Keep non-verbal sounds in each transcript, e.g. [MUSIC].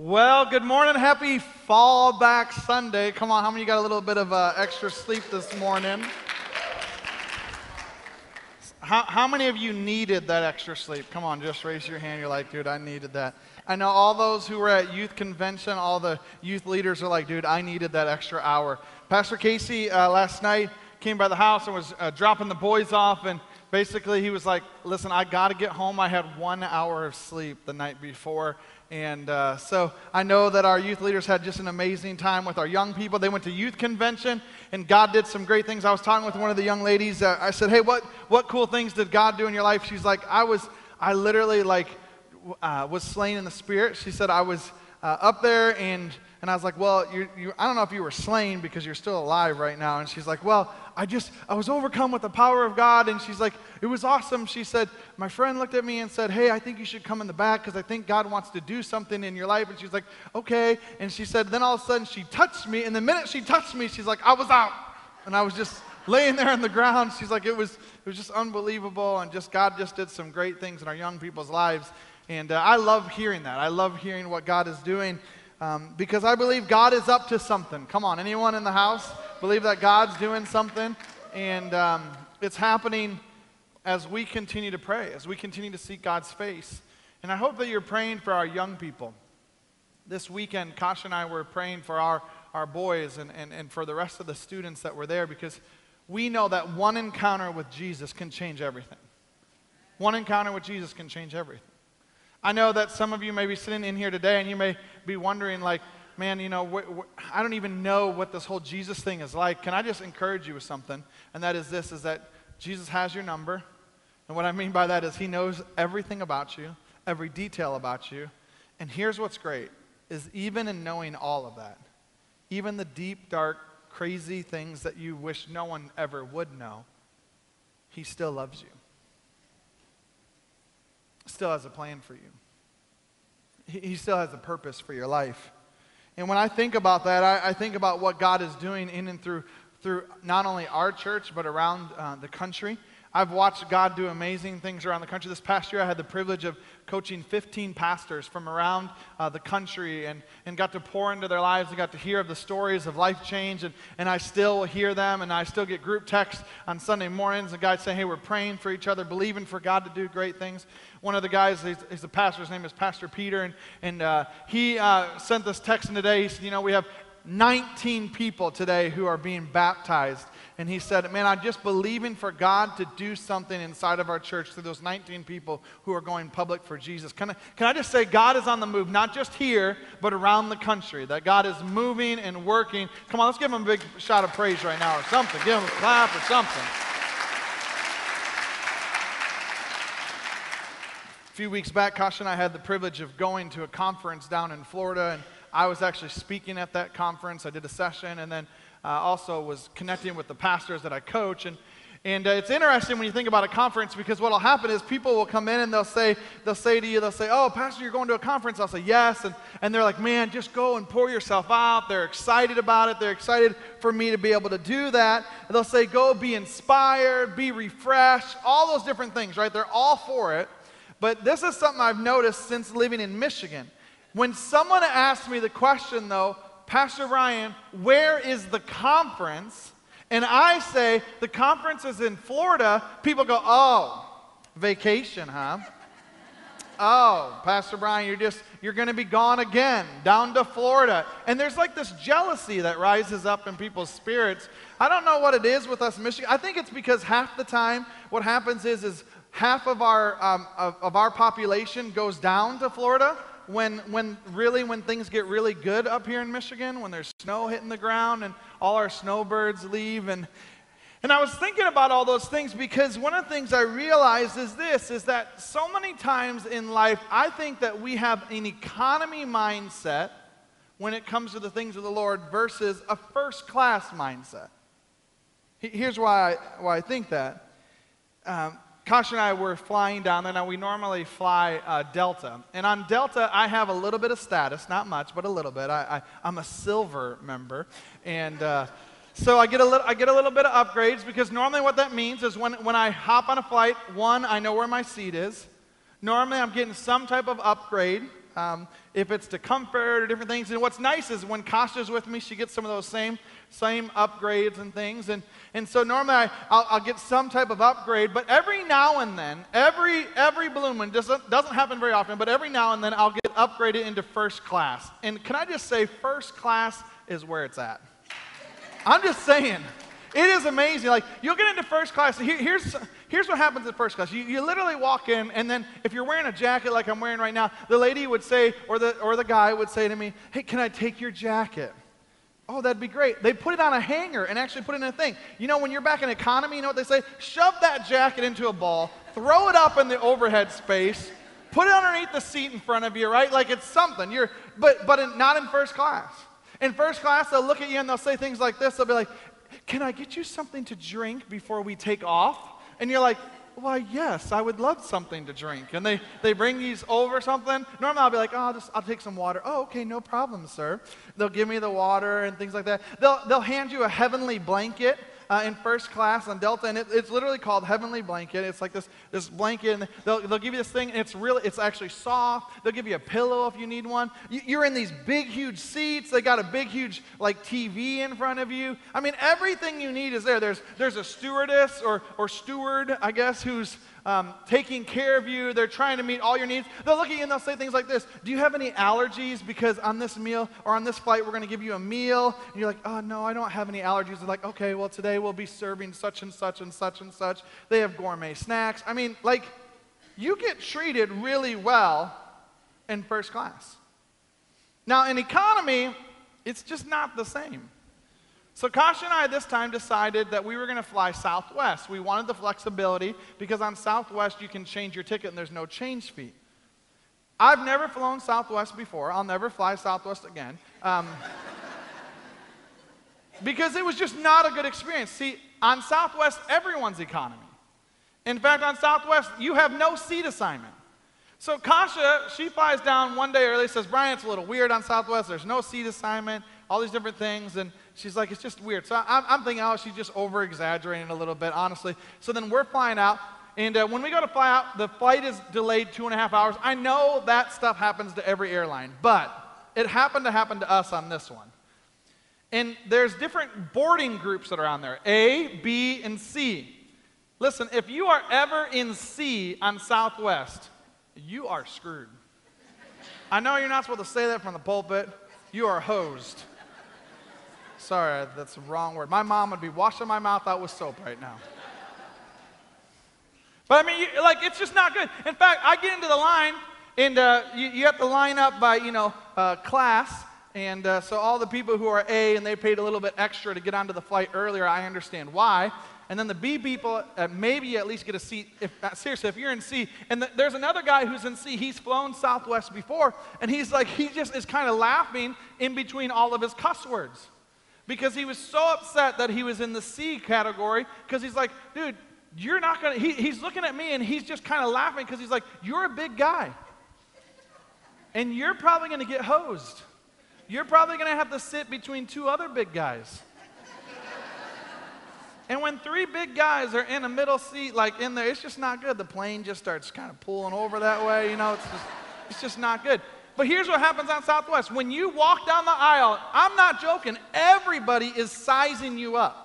Well, good morning. Happy fall back Sunday. Come on, how many got a little bit of uh, extra sleep this morning? How, how many of you needed that extra sleep? Come on, just raise your hand. You're like, dude, I needed that. I know all those who were at youth convention, all the youth leaders are like, dude, I needed that extra hour. Pastor Casey uh, last night came by the house and was uh, dropping the boys off, and basically he was like, listen, I got to get home. I had one hour of sleep the night before. And uh, so I know that our youth leaders had just an amazing time with our young people. They went to youth convention, and God did some great things. I was talking with one of the young ladies. Uh, I said, "Hey, what what cool things did God do in your life?" She's like, "I was, I literally like uh, was slain in the spirit." She said, "I was uh, up there and." And I was like, well, you, you, I don't know if you were slain because you're still alive right now. And she's like, well, I just, I was overcome with the power of God. And she's like, it was awesome. She said, my friend looked at me and said, hey, I think you should come in the back because I think God wants to do something in your life. And she's like, okay. And she said, then all of a sudden she touched me. And the minute she touched me, she's like, I was out. And I was just [LAUGHS] laying there on the ground. She's like, it was, it was just unbelievable. And just God just did some great things in our young people's lives. And uh, I love hearing that. I love hearing what God is doing. Um, because I believe God is up to something. Come on, anyone in the house believe that God's doing something? And um, it's happening as we continue to pray, as we continue to seek God's face. And I hope that you're praying for our young people. This weekend, Kasha and I were praying for our, our boys and, and, and for the rest of the students that were there because we know that one encounter with Jesus can change everything. One encounter with Jesus can change everything. I know that some of you may be sitting in here today and you may be wondering, like, man, you know, wh- wh- I don't even know what this whole Jesus thing is like. Can I just encourage you with something? And that is this, is that Jesus has your number. And what I mean by that is he knows everything about you, every detail about you. And here's what's great, is even in knowing all of that, even the deep, dark, crazy things that you wish no one ever would know, he still loves you still has a plan for you. He, still has a purpose for your life. And when I think about that, I, I, think about what God is doing in and through, through not only our church, but around uh, the country. I've watched God do amazing things around the country. This past year, I had the privilege of coaching 15 pastors from around uh, the country and, and got to pour into their lives and got to hear of the stories of life change. And, and I still hear them, and I still get group texts on Sunday mornings and guys saying, Hey, we're praying for each other, believing for God to do great things. One of the guys, he's, he's the pastor, his name is Pastor Peter, and, and uh, he uh, sent this text in today. He said, You know, we have 19 people today who are being baptized and he said, Man, I'm just believing for God to do something inside of our church through those 19 people who are going public for Jesus. Can I, can I just say, God is on the move, not just here, but around the country, that God is moving and working. Come on, let's give him a big shot of praise right now or something. Give him a clap or something. A few weeks back, Kasha and I had the privilege of going to a conference down in Florida, and I was actually speaking at that conference. I did a session, and then uh, also was connecting with the pastors that I coach. And, and uh, it's interesting when you think about a conference because what will happen is people will come in and they'll say, they'll say to you, they'll say, oh, Pastor, you're going to a conference. I'll say, yes. And, and they're like, man, just go and pour yourself out. They're excited about it. They're excited for me to be able to do that. And they'll say, go be inspired, be refreshed, all those different things, right? They're all for it. But this is something I've noticed since living in Michigan. When someone asks me the question, though, Pastor Brian, where is the conference? And I say, the conference is in Florida. People go, oh, vacation, huh? oh, Pastor Brian, you're just, you're going to be gone again, down to Florida. And there's like this jealousy that rises up in people's spirits. I don't know what it is with us Michigan. I think it's because half the time what happens is, is half of our, um, of, of our population goes down to Florida when, when really, when things get really good up here in Michigan, when there's snow hitting the ground and all our snowbirds leave. And, and I was thinking about all those things because one of the things I realized is this, is that so many times in life, I think that we have an economy mindset when it comes to the things of the Lord versus a first class mindset. Here's why I, why I think that. Um, Kasha and I were flying down there. Now, we normally fly uh, Delta. And on Delta, I have a little bit of status, not much, but a little bit. I, am a silver member. And uh, so I get, a little, I get a little bit of upgrades because normally what that means is when, when I hop on a flight, one, I know where my seat is. Normally, I'm getting some type of upgrade um, if it's to comfort or different things. And what's nice is when Kasha's with me, she gets some of those same same upgrades and things. And, and so normally I, I'll, I'll get some type of upgrade, but every now and then, every, every balloon one doesn't, doesn't happen very often, but every now and then I'll get upgraded into first class. And can I just say, first class is where it's at. I'm just saying. It is amazing. Like, you'll get into first class. Here, here's, here's what happens at first class. You, you literally walk in, and then if you're wearing a jacket like I'm wearing right now, the lady would say, or the, or the guy would say to me, Hey, can I take your jacket? Oh, that'd be great. They put it on a hanger and actually put it in a thing. You know, when you're back in economy, you know what they say? Shove that jacket into a ball, throw it up in the overhead space, put it underneath the seat in front of you, right? Like it's something. You're, but but in, not in first class. In first class, they'll look at you and they'll say things like this. They'll be like, "Can I get you something to drink before we take off?" And you're like, why, yes, I would love something to drink. And they, they bring these over something. Normally I'll be like, oh, I'll, just, I'll take some water. Oh, okay, no problem, sir. They'll give me the water and things like that. They'll, they'll hand you a heavenly blanket uh, in first class on Delta, and it, it's literally called Heavenly Blanket. It's like this, this blanket, and they'll, they'll give you this thing, and it's really, it's actually soft. They'll give you a pillow if you need one. You, you're in these big, huge seats. They got a big, huge, like, TV in front of you. I mean, everything you need is there. There's, there's a stewardess or, or steward, I guess, who's um, taking care of you. They're trying to meet all your needs. They'll look at you and they'll say things like this Do you have any allergies? Because on this meal or on this flight, we're going to give you a meal. And you're like, Oh, no, I don't have any allergies. They're like, Okay, well, today we'll be serving such and such and such and such. They have gourmet snacks. I mean, like, you get treated really well in first class. Now, in economy, it's just not the same. So Kasha and I this time decided that we were going to fly Southwest. We wanted the flexibility because on Southwest you can change your ticket and there's no change fee. I've never flown Southwest before. I'll never fly Southwest again. Um, [LAUGHS] because it was just not a good experience. See, on Southwest, everyone's economy. In fact, on Southwest, you have no seat assignment. So Kasha, she flies down one day early, says, Brian, it's a little weird on Southwest. There's no seat assignment, all these different things. And she's like, it's just weird. So I'm, I'm thinking, oh, she's just over exaggerating a little bit, honestly. So then we're flying out. And uh, when we go to fly out, the flight is delayed two and a half hours. I know that stuff happens to every airline, but it happened to happen to us on this one. And there's different boarding groups that are on there A, B, and C. Listen, if you are ever in C on Southwest, you are screwed. I know you're not supposed to say that from the pulpit. You are hosed. Sorry, that's the wrong word. My mom would be washing my mouth out with soap right now. But I mean, you, like, it's just not good. In fact, I get into the line, and uh, you, you, have to line up by, you know, uh, class. And uh, so all the people who are A and they paid a little bit extra to get onto the flight earlier, I understand why and then the B people uh, maybe at least get a seat. If, uh, seriously, if you're in C, and the, there's another guy who's in C, he's flown Southwest before, and he's like, he just is kind of laughing in between all of his cuss words. Because he was so upset that he was in the C category, because he's like, dude, you're not gonna, he, he's looking at me and he's just kind of laughing because he's like, you're a big guy. And you're probably gonna get hosed. You're probably gonna have to sit between two other big guys. And when three big guys are in a middle seat, like in there, it's just not good. The plane just starts kind of pulling over that way, you know, it's just, it's just not good. But here's what happens on Southwest. When you walk down the aisle, I'm not joking, everybody is sizing you up.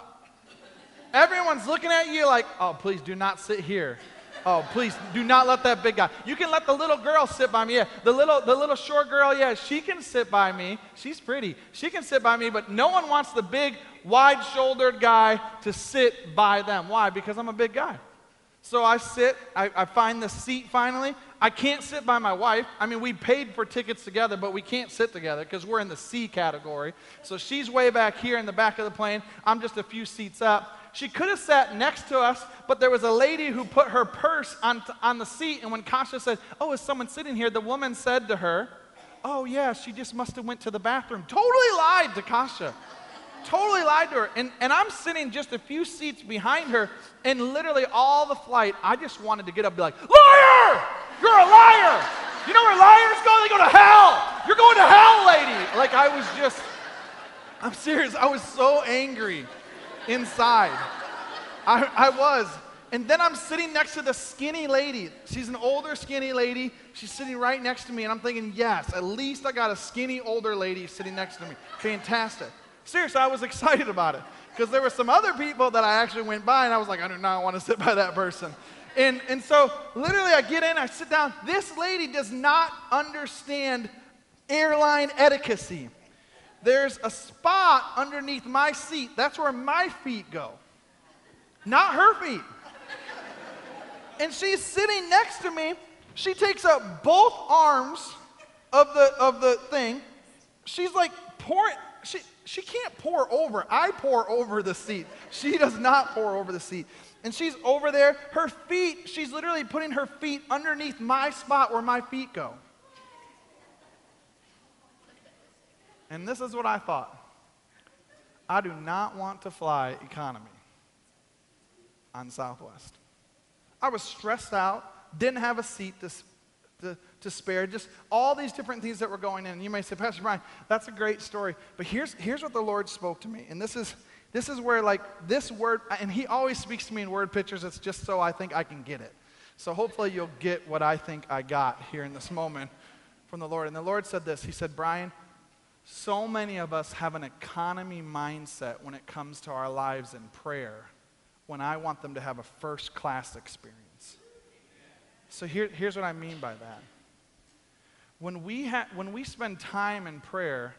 Everyone's looking at you like, oh, please do not sit here. Oh, please do not let that big guy. You can let the little girl sit by me. Yeah, the little, the little short girl, yeah, she can sit by me. She's pretty. She can sit by me, but no one wants the big, wide shouldered guy to sit by them. Why? Because I'm a big guy. So I sit, I, I find the seat finally. I can't sit by my wife. I mean, we paid for tickets together, but we can't sit together because we're in the C category. So she's way back here in the back of the plane. I'm just a few seats up. She could have sat next to us, but there was a lady who put her purse on, on the seat. And when Kasha said, Oh, is someone sitting here? The woman said to her, Oh, yeah, she just must have went to the bathroom. Totally lied to Kasha. Totally lied to her. And, and I'm sitting just a few seats behind her, and literally all the flight, I just wanted to get up and be like, Liar! You're a liar! You know where liars go? They go to hell! You're going to hell, lady! Like, I was just, I'm serious, I was so angry inside. I, I was. And then I'm sitting next to the skinny lady. She's an older, skinny lady. She's sitting right next to me, and I'm thinking, yes, at least I got a skinny, older lady sitting next to me. Fantastic. Seriously, I was [LAUGHS] excited about it because there were some other people that I actually went by, and I was like, I do not want to sit by that person. And, and so literally, I get in, I sit down. This lady does not understand airline etiquette. There's a spot underneath my seat. That's where my feet go, not her feet. and she's sitting next to me. She takes up both arms of the, of the thing. She's like pouring. She, she can't pour over. I pour over the seat. She does not pour over the seat. And she's over there. Her feet, she's literally putting her feet underneath my spot where my feet go. And this is what I thought I do not want to fly economy on Southwest. I was stressed out, didn't have a seat to, to, to spare, just all these different things that were going in. And you may say, Pastor Brian, that's a great story. But here's, here's what the Lord spoke to me. And this is, this is where, like, this word, and He always speaks to me in word pictures. It's just so I think I can get it. So hopefully you'll get what I think I got here in this moment from the Lord. And the Lord said this He said, Brian, so many of us have an economy mindset when it comes to our lives in prayer, when I want them to have a first class experience. So here, here's what I mean by that. When we, ha- when we spend time in prayer,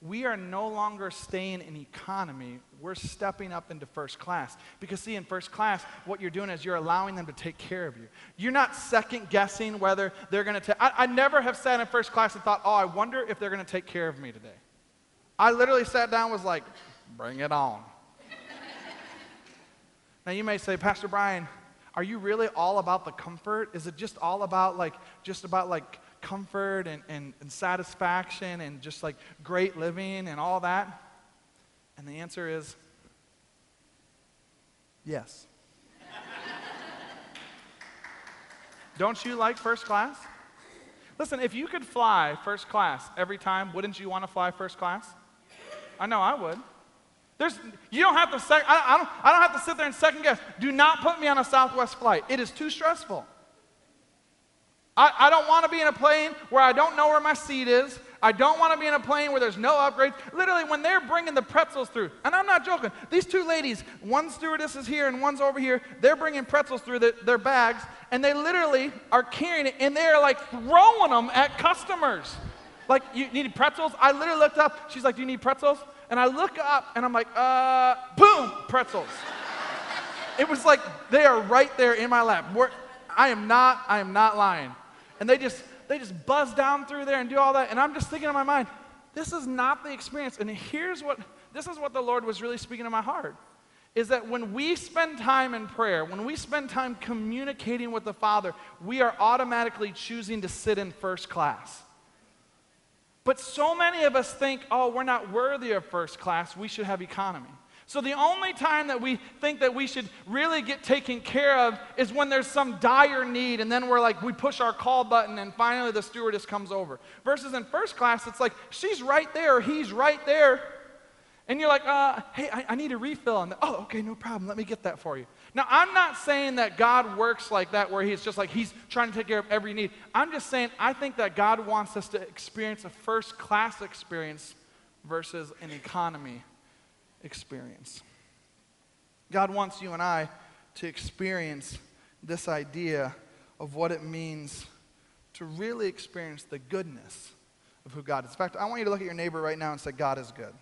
we are no longer staying in economy. We're stepping up into first class. Because, see, in first class, what you're doing is you're allowing them to take care of you. You're not second guessing whether they're going to take. I never have sat in first class and thought, oh, I wonder if they're going to take care of me today. I literally sat down was like, bring it on. [LAUGHS] now, you may say, Pastor Brian, are you really all about the comfort? Is it just all about like, just about like, comfort and, and, and satisfaction and just like great living and all that? And the answer is yes. [LAUGHS] Don't you like first class? Listen, if you could fly first class every time, wouldn't you want to fly first class? I know I would. There's, you don't have to, sec- I, I, don't, I don't have to sit there and second guess. Do not put me on a Southwest flight. It is too stressful. I, I don't want to be in a plane where I don't know where my seat is. I don't want to be in a plane where there's no upgrades. Literally, when they're bringing the pretzels through, and I'm not joking, these two ladies, one stewardess is here and one's over here, they're bringing pretzels through the, their bags, and they literally are carrying it, and they're like throwing them at customers. Like, you need pretzels? I literally looked up. She's like, Do you need pretzels? And I look up, and I'm like, Uh, boom, pretzels. it was like they are right there in my lap. We're, I am not, I am not lying and they just they just buzz down through there and do all that and i'm just thinking in my mind this is not the experience and here's what this is what the lord was really speaking to my heart is that when we spend time in prayer when we spend time communicating with the father we are automatically choosing to sit in first class but so many of us think oh we're not worthy of first class we should have economy so the only time that we think that we should really get taken care of is when there's some dire need, and then we're like, we push our call button, and finally the stewardess comes over. Versus in first class, it's like, she's right there, he's right there. And you're like, uh, hey, I, I need a refill. And oh, okay, no problem. Let me get that for you. Now, I'm not saying that God works like that, where He's just like He's trying to take care of every need. I'm just saying I think that God wants us to experience a first class experience versus an economy experience. God wants you and I to experience this idea of what it means to really experience the goodness of who God is. In fact, I want you to look at your neighbor right now and say, God is good.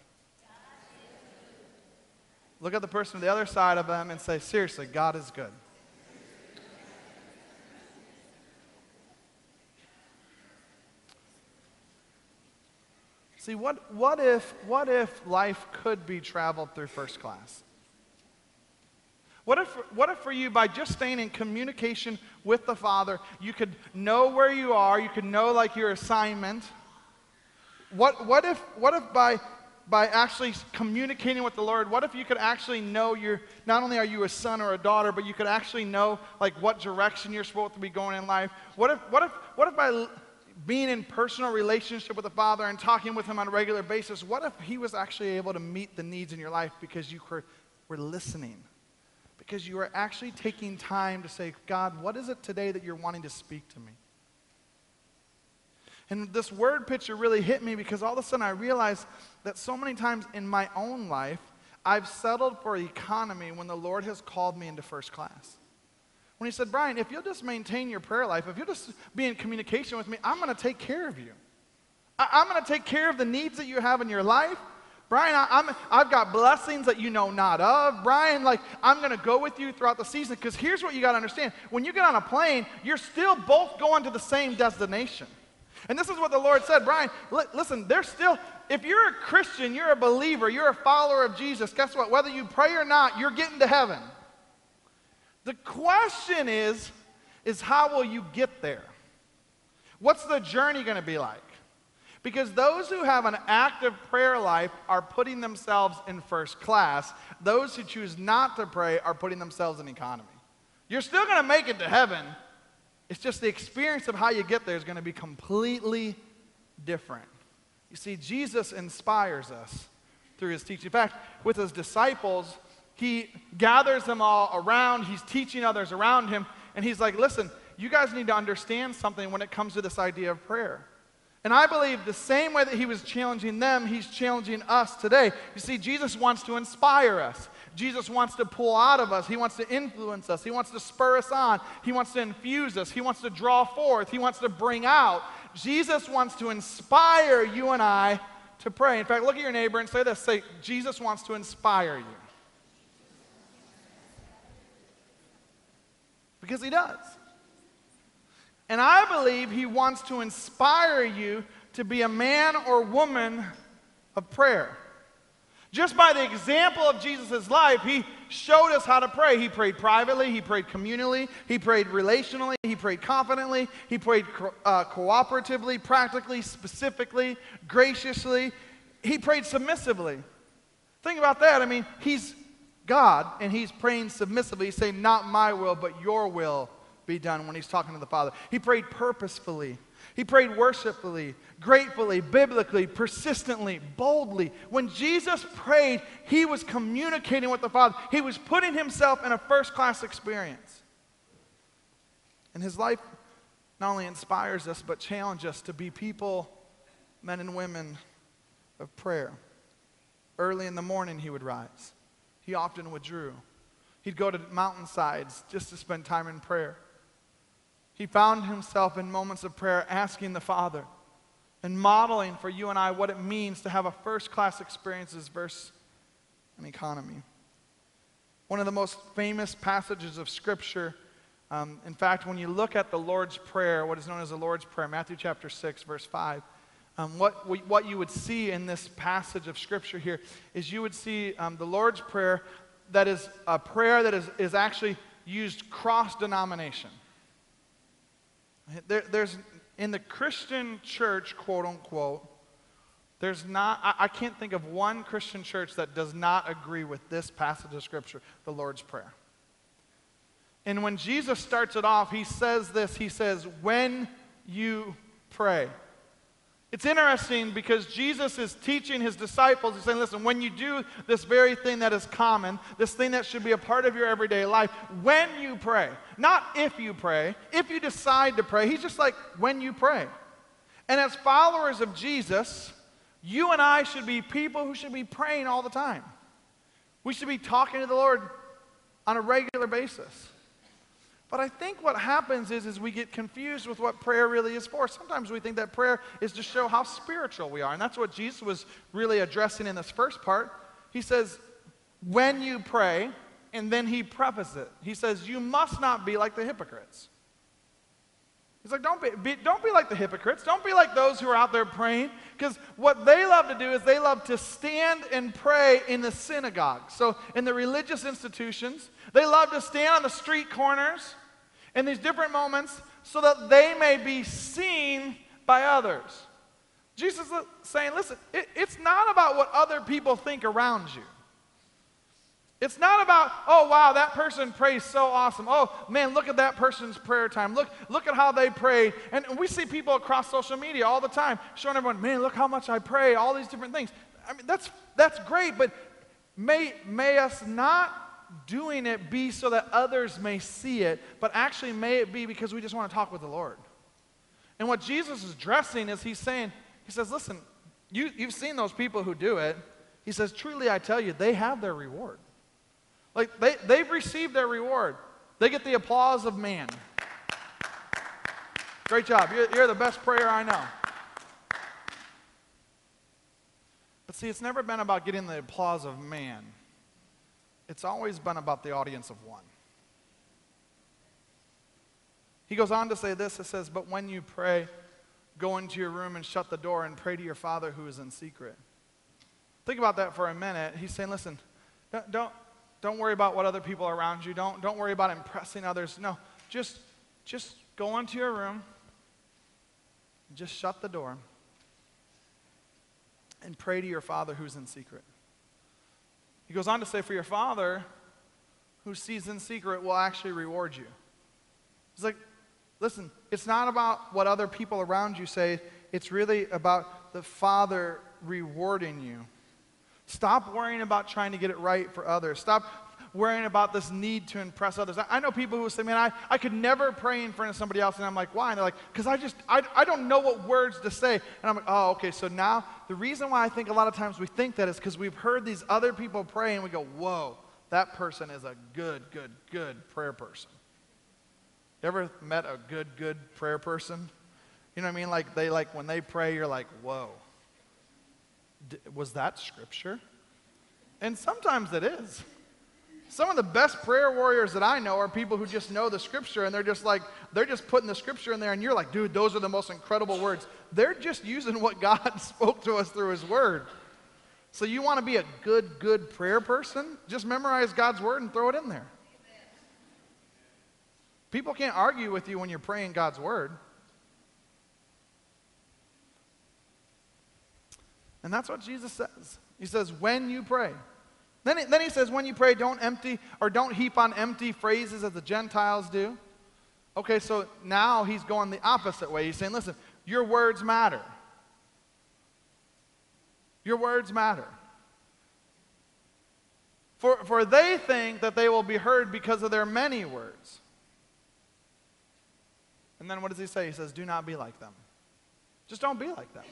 Look at the person on the other side of them and say, seriously, God is good. See, what, what, if, what if life could be traveled through first class? What if, what if for you, by just staying in communication with the Father, you could know where you are, you could know like your assignment? What, what, if, what if by, by actually communicating with the Lord, what if you could actually know your, not only are you a son or a daughter, but you could actually know like what direction you're supposed to be going in life? What if, what if, what if by being in personal relationship with the Father and talking with Him on a regular basis, what if He was actually able to meet the needs in your life because you were, were listening? because you are actually taking time to say, God, what is it today that you're wanting to speak to me? And this word picture really hit me because all of a sudden I realized that so many times in my own life, I've settled for economy when the Lord has called me into first class. When He said, Brian, if you'll just maintain your prayer life, if you'll just be in communication with me, I'm going to take care of you. I- am going to take care of the needs that you have in your life. Brian, I, I've got blessings that you know not of. Brian, like, I'm going to go with you throughout the season because here's what you got to understand. When you get on a plane, you're still both going to the same destination. And this is what the Lord said, Brian, li- listen, there's still, if you're a Christian, you're a believer, you're a follower of Jesus, guess what? Whether you pray or not, you're getting to heaven. The question is, is how will you get there? What's the journey going to be like? Because those who have an active prayer life are putting themselves in first class. Those who choose not to pray are putting themselves in economy. You're still going to make it to heaven, it's just the experience of how you get there is going to be completely different. You see, Jesus inspires us through his teaching. In fact, with his disciples, he gathers them all around, he's teaching others around him, and he's like, listen, you guys need to understand something when it comes to this idea of prayer. And I believe the same way that he was challenging them, he's challenging us today. You see, Jesus wants to inspire us. Jesus wants to pull out of us. He wants to influence us. He wants to spur us on. He wants to infuse us. He wants to draw forth. He wants to bring out. Jesus wants to inspire you and I to pray. In fact, look at your neighbor and say this say, Jesus wants to inspire you. Because he does. And I believe he wants to inspire you to be a man or woman of prayer. Just by the example of Jesus' life, he showed us how to pray. He prayed privately, he prayed communally, he prayed relationally, he prayed confidently, he prayed uh, cooperatively, practically, specifically, graciously. He prayed submissively. Think about that. I mean, he's God and he's praying submissively. He's saying, Not my will, but your will be done when he's talking to the Father. He prayed purposefully. He prayed worshipfully, gratefully, biblically, persistently, boldly. When Jesus prayed, he was communicating with the Father. He was putting himself in a first class experience. And his life not only inspires us, but challenges us to be people, men and women of prayer. Early in the morning, he would rise. He often withdrew. He'd go to mountainsides just to spend time in prayer. He found himself in moments of prayer asking the Father and modeling for you and I what it means to have a first class experiences versus an economy. One of the most famous passages of Scripture, um, in fact, when you look at the Lord's Prayer, what is known as the Lord's Prayer, Matthew chapter 6, verse 5, um, what, what you would see in this passage of Scripture here is you would see um, the Lord's Prayer that is a prayer that is, is actually used cross denomination. There, there's, in the Christian church, quote unquote, there's not, I, I can't think of one Christian church that does not agree with this passage of Scripture, the Lord's Prayer. And when Jesus starts it off, he says this He says, When you pray. It's interesting because Jesus is teaching his disciples, he's saying, listen, when you do this very thing that is common, this thing that should be a part of your everyday life, when you pray, not if you pray, if you decide to pray, he's just like, when you pray. And as followers of Jesus, you and I should be people who should be praying all the time. We should be talking to the Lord on a regular basis. But I think what happens is, is we get confused with what prayer really is for. Sometimes we think that prayer is to show how spiritual we are. And that's what Jesus was really addressing in this first part. He says, when you pray, and then he prefaces it. He says, you must not be like the hypocrites. He's like, don't be, be, don't be like the hypocrites. Don't be like those who are out there praying. Because what they love to do is they love to stand and pray in the synagogue. So, in the religious institutions, they love to stand on the street corners in these different moments so that they may be seen by others. Jesus is saying, listen, it, it's not about what other people think around you. It's not about, oh, wow, that person prays so awesome. Oh, man, look at that person's prayer time. Look, look at how they prayed. And we see people across social media all the time showing everyone, man, look how much I pray, all these different things. I mean, that's, that's great, but may, may us not doing it be so that others may see it, but actually may it be because we just want to talk with the Lord. And what Jesus is addressing is he's saying, he says, listen, you, you've seen those people who do it. He says, truly I tell you, they have their reward. Like they, they've received their reward. They get the applause of man. Great job. You're, you're the best prayer I know. But see, it's never been about getting the applause of man, it's always been about the audience of one. He goes on to say this it says, But when you pray, go into your room and shut the door and pray to your Father who is in secret. Think about that for a minute. He's saying, Listen, don't, don't, don't worry about what other people around you. Don't, don't worry about impressing others. No, just, just go into your room, just shut the door, and pray to your Father who's in secret. He goes on to say, For your Father who sees in secret will actually reward you. He's like, Listen, it's not about what other people around you say, it's really about the Father rewarding you. Stop worrying about trying to get it right for others. Stop worrying about this need to impress others. I, I know people who say, man, I, I could never pray in front of somebody else. And I'm like, why? And they're like, because I just, I, I don't know what words to say. And I'm like, oh, okay. So now the reason why I think a lot of times we think that is because we've heard these other people pray and we go, whoa, that person is a good, good, good prayer person. You ever met a good, good prayer person? You know what I mean? Like they like when they pray, you're like, whoa. D- was that scripture? And sometimes it is. Some of the best prayer warriors that I know are people who just know the scripture and they're just like, they're just putting the scripture in there and you're like, dude, those are the most incredible words. They're just using what God [LAUGHS] spoke to us through his word. So you want to be a good, good prayer person? Just memorize God's word and throw it in there. People can't argue with you when you're praying God's word. And that's what Jesus says. He says, when you pray. Then he, then he says, when you pray, don't empty or don't heap on empty phrases as the Gentiles do. Okay, so now he's going the opposite way. He's saying, listen, your words matter. Your words matter. For, for they think that they will be heard because of their many words. And then what does he say? He says, do not be like them. Just don't be like them.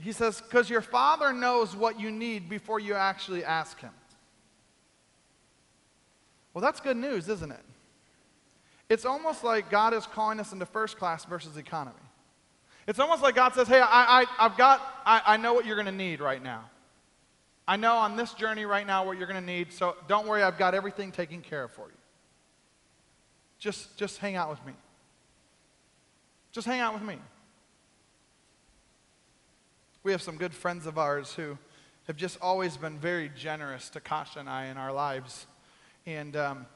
He says, because your Father knows what you need before you actually ask Him. Well, that's good news, isn't it? It's almost like God is calling us into first class versus economy. It's almost like God says, hey, I, I, have got, I, I know what you're going to need right now. I know on this journey right now what you're going to need, so don't worry, I've got everything taken care of for you. Just, just hang out with me. Just hang out with me. We have some good friends of ours who have just always been very generous to Kasha and I in our lives. And um,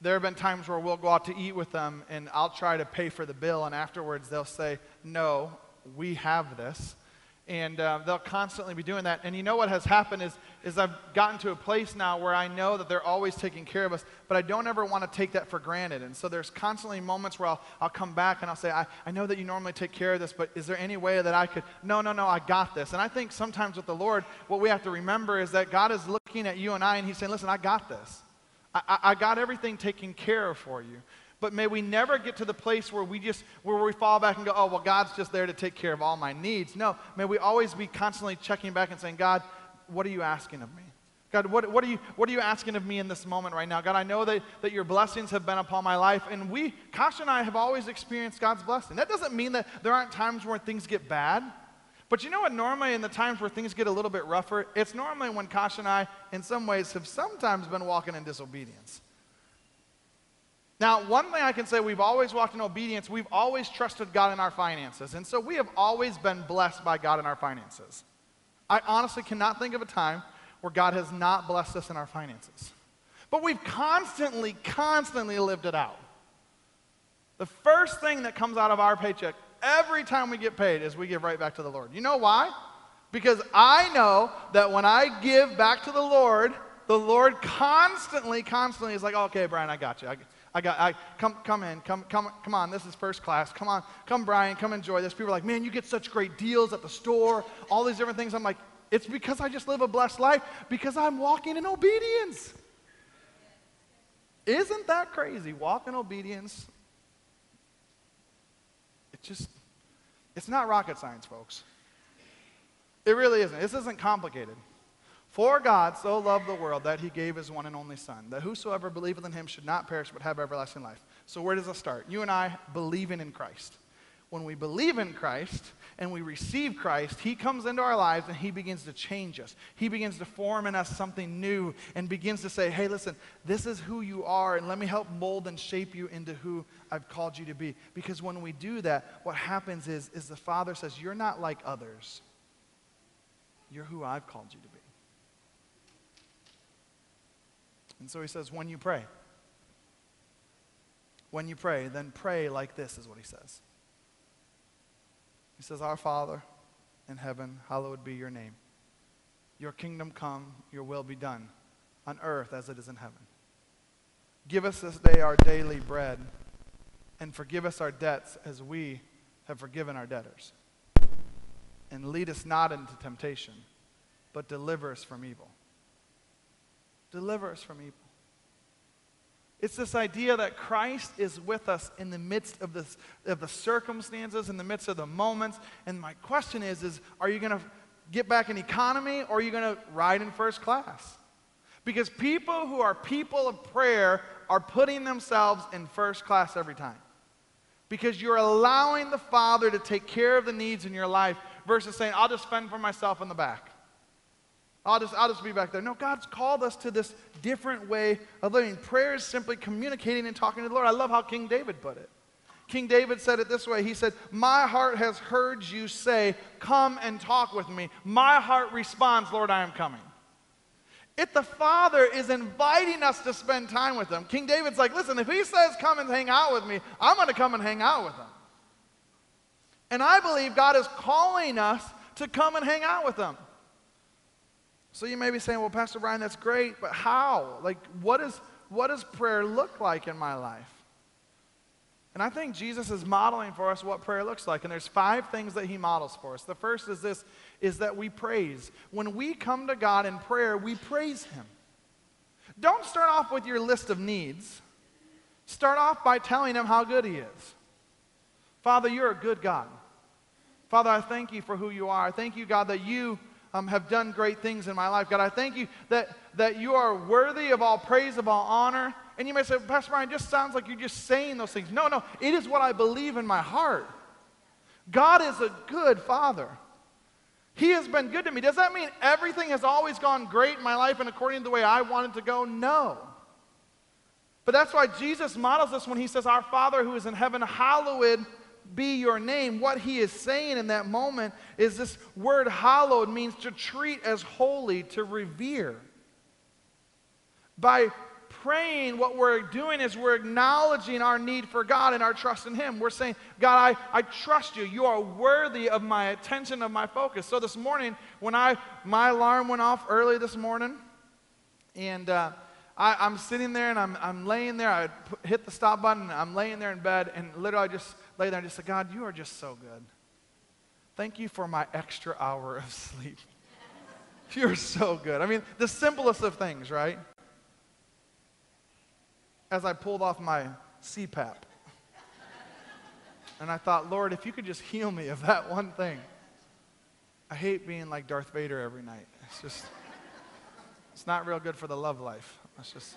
there have been times where we'll go out to eat with them and I'll try to pay for the bill, and afterwards they'll say, No, we have this and uh, they'll constantly be doing that. And you know what has happened is, is I've gotten to a place now where I know that they're always taking care of us, but I don't ever want to take that for granted. And so there's constantly moments where I'll, I'll come back and I'll say, I, I know that you normally take care of this, but is there any way that I could? No, no, no, I got this. And I think sometimes with the Lord, what we have to remember is that God is looking at you and I, and He's saying, Listen, I got this. I, I, I got everything taken care of for you. But may we never get to the place where we just where we fall back and go, oh well, God's just there to take care of all my needs. No, may we always be constantly checking back and saying, God, what are you asking of me? God, what, what, are you, what are you asking of me in this moment right now? God, I know that, that your blessings have been upon my life, and we, Kasha and I, have always experienced God's blessing. That doesn't mean that there aren't times where things get bad. But you know what? Normally, in the times where things get a little bit rougher, it's normally when Kasha and I, in some ways, have sometimes been walking in disobedience. Now, one thing I can say, we've always walked in obedience. We've always trusted God in our finances. And so we have always been blessed by God in our finances. I honestly cannot think of a time where God has not blessed us in our finances. But we've constantly, constantly lived it out. The first thing that comes out of our paycheck every time we get paid is we give right back to the Lord. You know why? Because I know that when I give back to the Lord, the Lord constantly, constantly is like, okay, Brian, I got you. I, I got, I, come, come in, come, come, come on, this is first class. Come on, come, Brian, come enjoy this. People are like, man, you get such great deals at the store, all these different things. I'm like, It's because I just live a blessed life because I'm walking in obedience. Isn't that crazy? Walk in obedience. It just, it's not rocket science, folks. It really isn't. This isn't complicated. For God so loved the world that he gave his one and only Son, that whosoever believeth in him should not perish but have everlasting life. So, where does it start? You and I believing in Christ. When we believe in Christ and we receive Christ, He comes into our lives and He begins to change us. He begins to form in us something new and begins to say, hey, listen, this is who you are, and let me help mold and shape you into who I've called you to be. Because when we do that, what happens is, is the Father says, You're not like others, you're who I've called you to be. And so He says, When you pray, when you pray, then pray like this, is what He says. He says, Our Father in heaven, hallowed be your name. Your kingdom come, your will be done, on earth as it is in heaven. Give us this day our daily bread, and forgive us our debts as we have forgiven our debtors. And lead us not into temptation, but deliver us from evil. Deliver us from evil. It's this idea that Christ is with us in the midst of, this, of the circumstances, in the midst of the moments. And my question is, is are you going to get back in economy or are you going to ride in first class? Because people who are people of prayer are putting themselves in first class every time. Because you're allowing the Father to take care of the needs in your life versus saying, I'll just fend for myself in the back. I'll just, I'll just be back there. No, God's called us to this different way of living. Prayer is simply communicating and talking to the Lord. I love how King David put it. King David said it this way He said, My heart has heard you say, Come and talk with me. My heart responds, Lord, I am coming. If the Father is inviting us to spend time with Him, King David's like, Listen, if He says, Come and hang out with me, I'm going to come and hang out with Him. And I believe God is calling us to come and hang out with Him. So you may be saying, well, Pastor Brian, that's great, but how? Like, what, is, what does prayer look like in my life? And I think Jesus is modeling for us what prayer looks like. And there's five things that he models for us. The first is this is that we praise. When we come to God in prayer, we praise him. Don't start off with your list of needs. Start off by telling him how good he is. Father, you're a good God. Father, I thank you for who you are. I thank you, God, that you um, have done great things in my life. God, I thank you that, that you are worthy of all praise, of all honor. And you may say, Pastor Brian, it just sounds like you're just saying those things. No, no, it is what I believe in my heart. God is a good father. He has been good to me. Does that mean everything has always gone great in my life and according to the way I wanted to go? No. But that's why Jesus models this when he says, Our Father who is in heaven, hallowed be your name. What he is saying in that moment is this word hallowed means to treat as holy, to revere. By praying, what we're doing is we're acknowledging our need for God and our trust in Him. We're saying, God, I, I trust you. You are worthy of my attention, of my focus. So this morning, when I my alarm went off early this morning, and uh, I, am sitting there and I'm, I'm laying there, I hit the stop button, I'm laying there in bed, and literally just lay there and just say, God, you are just so good. Thank you for my extra hour of sleep. [LAUGHS] You're so good. I mean, the simplest of things, right? As I pulled off my CPAP. And I thought, Lord, if you could just heal me of that one thing. I hate being like Darth Vader every night. It's just, it's not real good for the love life. It's just.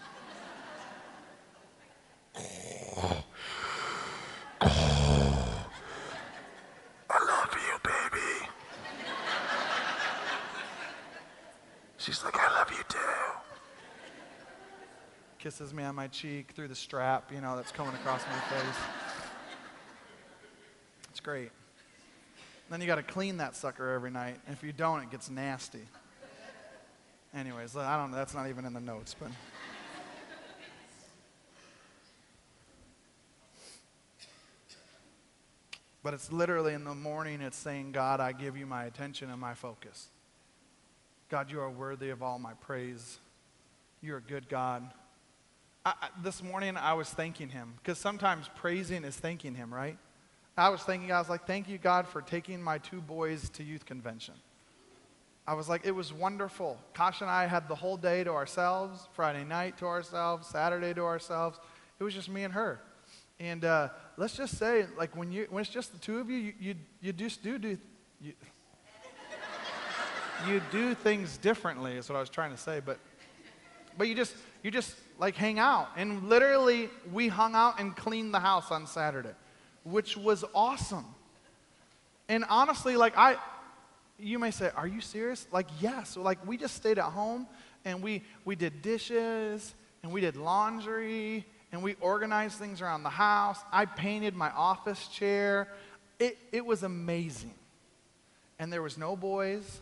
She's like, I love you too. Kisses me on my cheek through the strap, you know, that's coming across my face. It's great. Then you got to clean that sucker every night. If you don't, it gets nasty. Anyways, I don't know. That's not even in the notes, but. But it's literally in the morning, it's saying, God, I give you my attention and my focus. God, you are worthy of all my praise. You're a good God. I, this morning, I was thanking him because sometimes praising is thanking him, right? I was thinking, I was like, thank you, God, for taking my two boys to youth convention. I was like, it was wonderful. Kasha and I had the whole day to ourselves, Friday night to ourselves, Saturday to ourselves. It was just me and her. And uh, let's just say, like when you when it's just the two of you, you you, you just do do you, you do things differently. Is what I was trying to say, but but you just you just like hang out. And literally, we hung out and cleaned the house on Saturday, which was awesome. And honestly, like I, you may say, "Are you serious?" Like yes. Like we just stayed at home and we we did dishes and we did laundry and we organized things around the house. I painted my office chair. It, it was amazing. And there was no boys.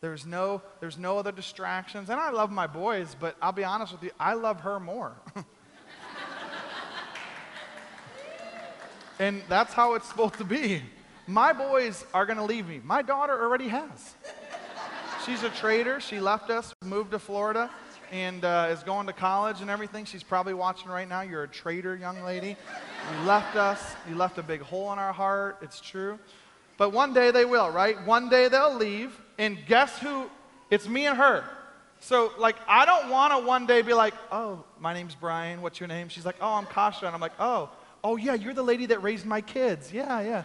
There's no, there's no other distractions. And I love my boys, but I'll be honest with you, I love her more. [LAUGHS] and that's how it's supposed to be. My boys are going to leave me. My daughter already has. She's a traitor. She left us, moved to Florida and uh, is going to college and everything. She's probably watching right now. You're a traitor, young lady. You left us. You left a big hole in our heart. It's true. But one day they will, right? One day they'll leave. And guess who? It's me and her. So, like, I don't want to one day be like, oh, my name's Brian. What's your name? She's like, oh, I'm Kasha. And I'm like, oh, oh, yeah, you're the lady that raised my kids. Yeah, yeah.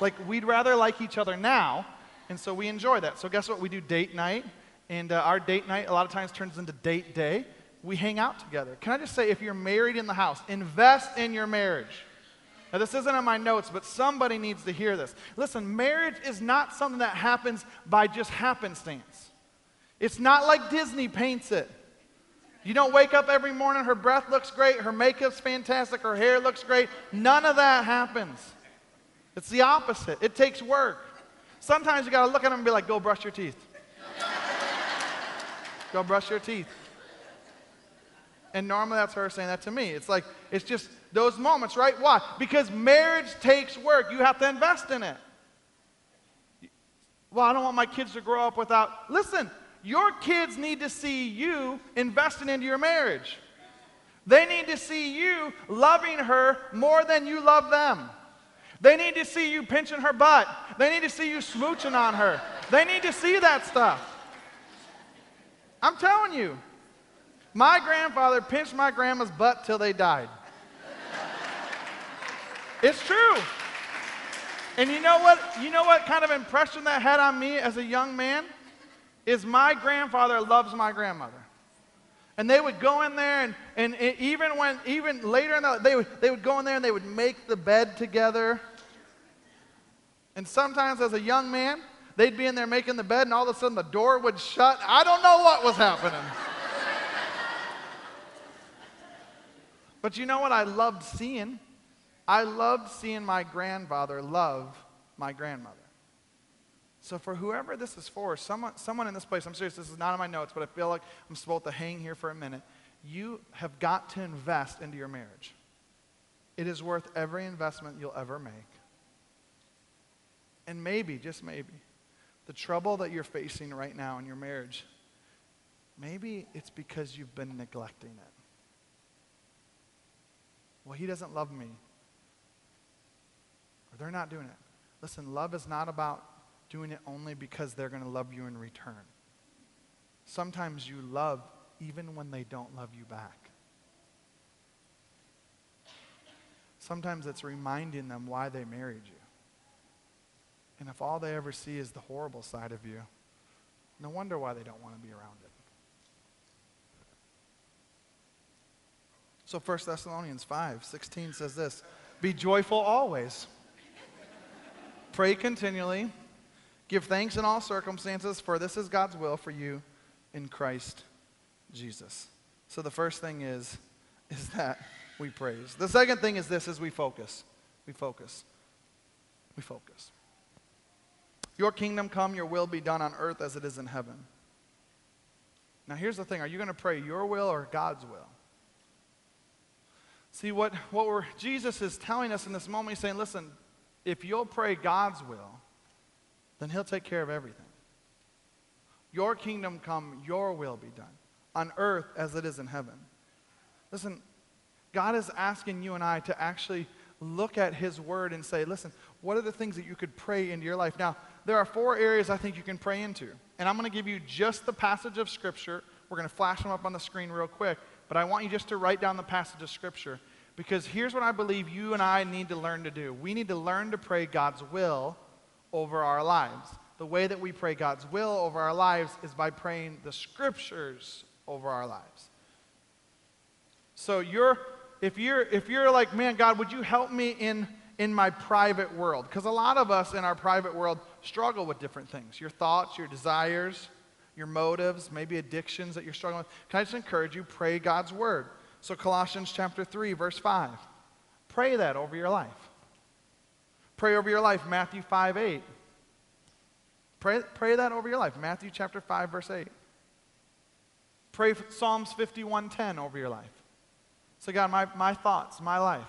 Like, we'd rather like each other now. And so we enjoy that. So, guess what? We do date night. And uh, our date night a lot of times turns into date day. We hang out together. Can I just say, if you're married in the house, invest in your marriage. Now, this isn't in my notes, but somebody needs to hear this. Listen, marriage is not something that happens by just happenstance. It's not like Disney paints it. You don't wake up every morning, her breath looks great, her makeup's fantastic, her hair looks great. None of that happens. It's the opposite. It takes work. Sometimes you got to look at them and be like, go brush your teeth. Go brush your teeth. And normally that's her saying that to me. It's like, it's just those moments, right? Why? Because marriage takes work. You have to invest in it. Well, I don't want my kids to grow up without. Listen, your kids need to see you investing into your marriage. They need to see you loving her more than you love them. They need to see you pinching her butt. They need to see you smooching on her. They need to see that stuff. I'm telling you. My grandfather pinched my grandma's butt till they died. It's true. And you know what? You know what kind of impression that had on me as a young man? Is my grandfather loves my grandmother. And they would go in there, and, and even when, even later in the, they would, they would go in there and they would make the bed together. And sometimes as a young man, They'd be in there making the bed, and all of a sudden the door would shut. I don't know what was happening. [LAUGHS] but you know what I loved seeing? I loved seeing my grandfather love my grandmother. So, for whoever this is for, someone, someone in this place, I'm serious, this is not in my notes, but I feel like I'm supposed to hang here for a minute. You have got to invest into your marriage. It is worth every investment you'll ever make. And maybe, just maybe, the trouble that you're facing right now in your marriage, maybe it's because you've been neglecting it. Well, he doesn't love me. Or they're not doing it. Listen, love is not about doing it only because they're going to love you in return. Sometimes you love even when they don't love you back. Sometimes it's reminding them why they married you. And if all they ever see is the horrible side of you, no wonder why they don't want to be around it. So 1 Thessalonians 5 16 says this Be joyful always, pray continually, give thanks in all circumstances, for this is God's will for you in Christ Jesus. So the first thing is, [LAUGHS] is that we praise. The second thing is this is we focus. We focus. We focus. Your kingdom come, your will be done on earth as it is in heaven. Now, here's the thing are you going to pray your will or God's will? See, what, what we're, Jesus is telling us in this moment, he's saying, listen, if you'll pray God's will, then he'll take care of everything. Your kingdom come, your will be done on earth as it is in heaven. Listen, God is asking you and I to actually look at his word and say, listen, what are the things that you could pray into your life? Now, there are four areas I think you can pray into. And I'm going to give you just the passage of Scripture. We're going to flash them up on the screen real quick. But I want you just to write down the passage of Scripture. Because here's what I believe you and I need to learn to do we need to learn to pray God's will over our lives. The way that we pray God's will over our lives is by praying the Scriptures over our lives. So you're, if you're, if you're like, man, God, would you help me in, in my private world? Because a lot of us in our private world struggle with different things. Your thoughts, your desires, your motives, maybe addictions that you're struggling with. Can I just encourage you, pray God's word. So Colossians chapter 3, verse 5. Pray that over your life. Pray over your life, Matthew 5, 8. Pray, pray that over your life, Matthew chapter 5, verse 8. Pray Psalms 51:10 over your life. Say, God, my, my thoughts, my life.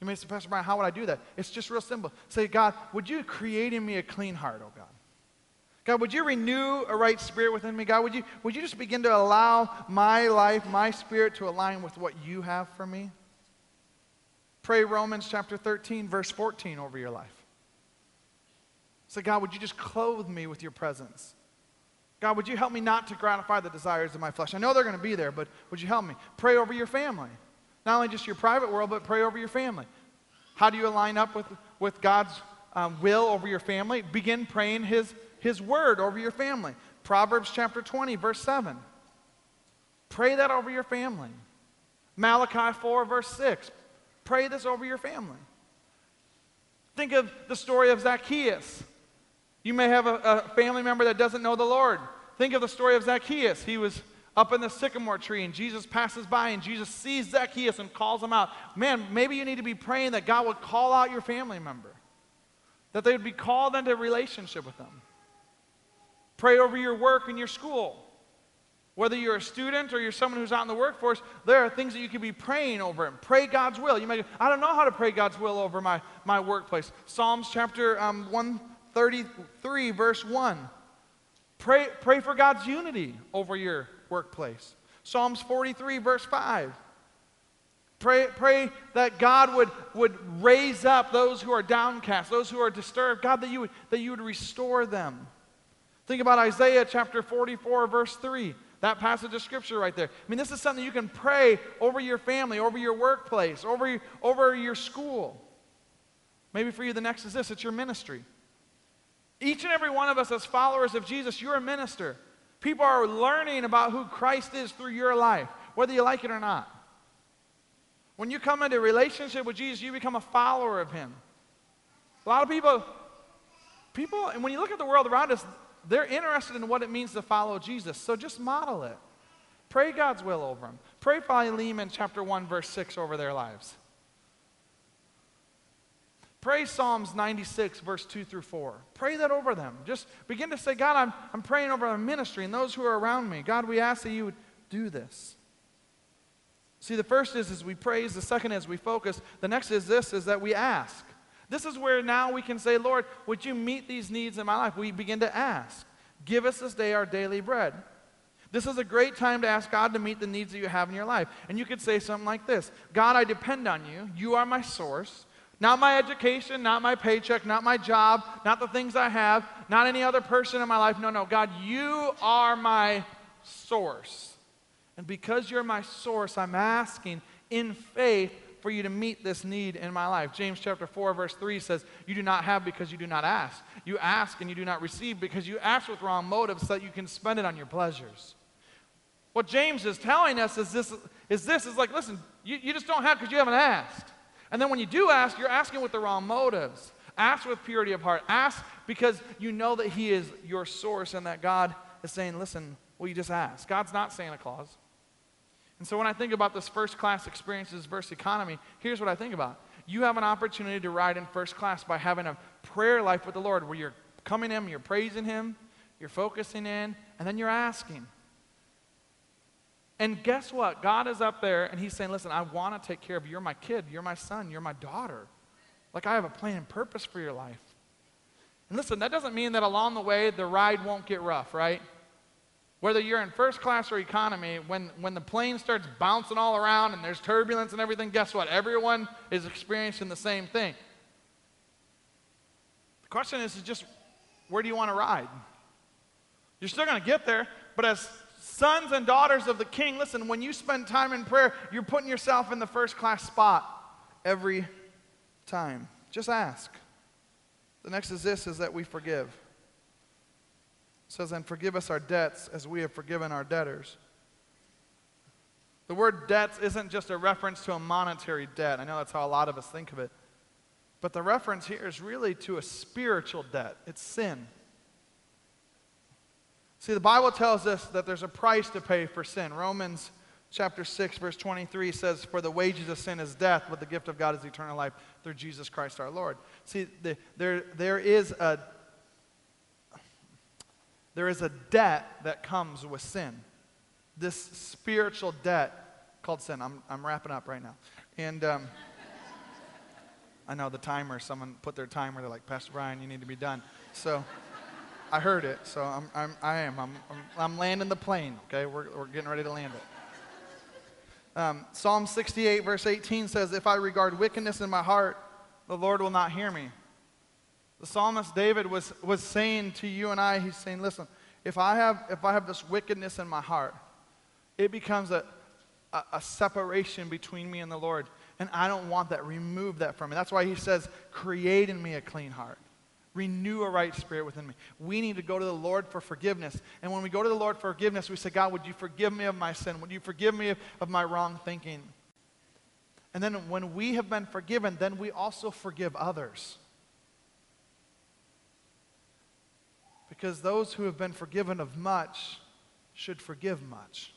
You may say, Pastor Brian, how would I do that? It's just real simple. Say, God, would you create in me a clean heart, oh God? God, would you renew a right spirit within me? God, would you, would you just begin to allow my life, my spirit to align with what you have for me? Pray Romans chapter 13, verse 14 over your life. Say, God, would you just clothe me with your presence? God, would you help me not to gratify the desires of my flesh? I know they're going to be there, but would you help me? Pray over your family. Not only just your private world, but pray over your family. How do you align up with, with God's um, will over your family? Begin praying his, his word over your family. Proverbs chapter 20, verse 7. Pray that over your family. Malachi 4, verse 6. Pray this over your family. Think of the story of Zacchaeus. You may have a, a, family member that doesn't know the Lord. Think of the story of Zacchaeus. He was up in the sycamore tree, and Jesus passes by, and Jesus sees Zacchaeus and calls him out. Man, maybe you need to be praying that God would call out your family member, that they would be called into relationship with them. Pray over your work and your school. Whether you're a student or you're someone who's out in the workforce, there are things that you can be praying over and pray God's will. You may go, I don't know how to pray God's will over my, my workplace. Psalms chapter um, 1 33, verse 1. Pray, pray for God's unity over your workplace. Psalms 43, verse 5. Pray, pray that God would, would raise up those who are downcast, those who are disturbed. God, that you, would, that you would restore them. Think about Isaiah chapter 44, verse 3. That passage of scripture right there. I mean, this is something you can pray over your family, over your workplace, over, over your school. Maybe for you, the next is this it's your ministry. Each and every one of us, as followers of Jesus, you're a minister. People are learning about who Christ is through your life, whether you like it or not. When you come into a relationship with Jesus, you become a follower of Him. A lot of people, people, and when you look at the world around us, they're interested in what it means to follow Jesus. So just model it. Pray God's will over them. Pray Philemon chapter 1, verse 6 over their lives. Pray Psalms 96, verse 2 through 4. Pray that over them. Just begin to say, God, I'm, I'm praying over our ministry and those who are around me. God, we ask that you would do this. See, the first is, is we praise. The second is we focus. The next is this, is that we ask. This is where now we can say, Lord, would you meet these needs in my life? We begin to ask. Give us this day our daily bread. This is a great time to ask God to meet the needs that you have in your life. And you could say something like this God, I depend on you. You are my source. Not my education, not my paycheck, not my job, not the things I have, not any other person in my life. No, no, God, you are my source. And because you're my source, I'm asking in faith for you to meet this need in my life. James chapter 4 verse 3 says, "You do not have because you do not ask. You ask and you do not receive because you ask with wrong motives so that you can spend it on your pleasures." What James is telling us is this is this is like, listen, you, you just don't have because you haven't asked. And then when you do ask, you're asking with the wrong motives. Ask with purity of heart. Ask because you know that He is your source and that God is saying, listen, will you just ask? God's not Santa Claus. And so when I think about this first class experiences versus economy, here's what I think about. You have an opportunity to ride in first class by having a prayer life with the Lord where you're coming in, you're praising Him, you're focusing in, and then you're asking. And guess what? God is up there and He's saying, Listen, I want to take care of you. You're my kid. You're my son. You're my daughter. Like, I have a plan and purpose for your life. And listen, that doesn't mean that along the way the ride won't get rough, right? Whether you're in first class or economy, when, when the plane starts bouncing all around and there's turbulence and everything, guess what? Everyone is experiencing the same thing. The question is, is just where do you want to ride? You're still going to get there, but as sons and daughters of the king, listen, when you spend time in prayer, you're putting yourself in the first class spot every time. Just ask. The next is this is that we forgive. Says, and forgive us our debts as we have forgiven our debtors. The word debts isn't just a reference to a monetary debt. I know that's how a lot of us think of it. But the reference here is really to a spiritual debt. It's sin. See, the Bible tells us that there's a price to pay for sin. Romans chapter 6, verse 23 says, For the wages of sin is death, but the gift of God is eternal life through Jesus Christ our Lord. See, the, there, there, is a, there is a debt that comes with sin. This spiritual debt called sin. I'm, I'm wrapping up right now. And um, I know the timer, someone put their timer, they're like, Pastor Brian, you need to be done. So. I heard it, so I'm, I'm, I am. I'm, I'm, I'm landing the plane, okay? We're, we're getting ready to land it. Um, Psalm 68, verse 18 says, If I regard wickedness in my heart, the Lord will not hear me. The psalmist David was, was saying to you and I, he's saying, Listen, if I have, if I have this wickedness in my heart, it becomes a, a, a separation between me and the Lord. And I don't want that. Remove that from me. That's why he says, Create in me a clean heart renew a right spirit within me. We need to go to the Lord for forgiveness. And when we go to the Lord for forgiveness, we say, God, would you forgive me of my sin? Would you forgive me of, of my wrong thinking? And then when we have been forgiven, then we also forgive others. Because those who have been forgiven of much should forgive much.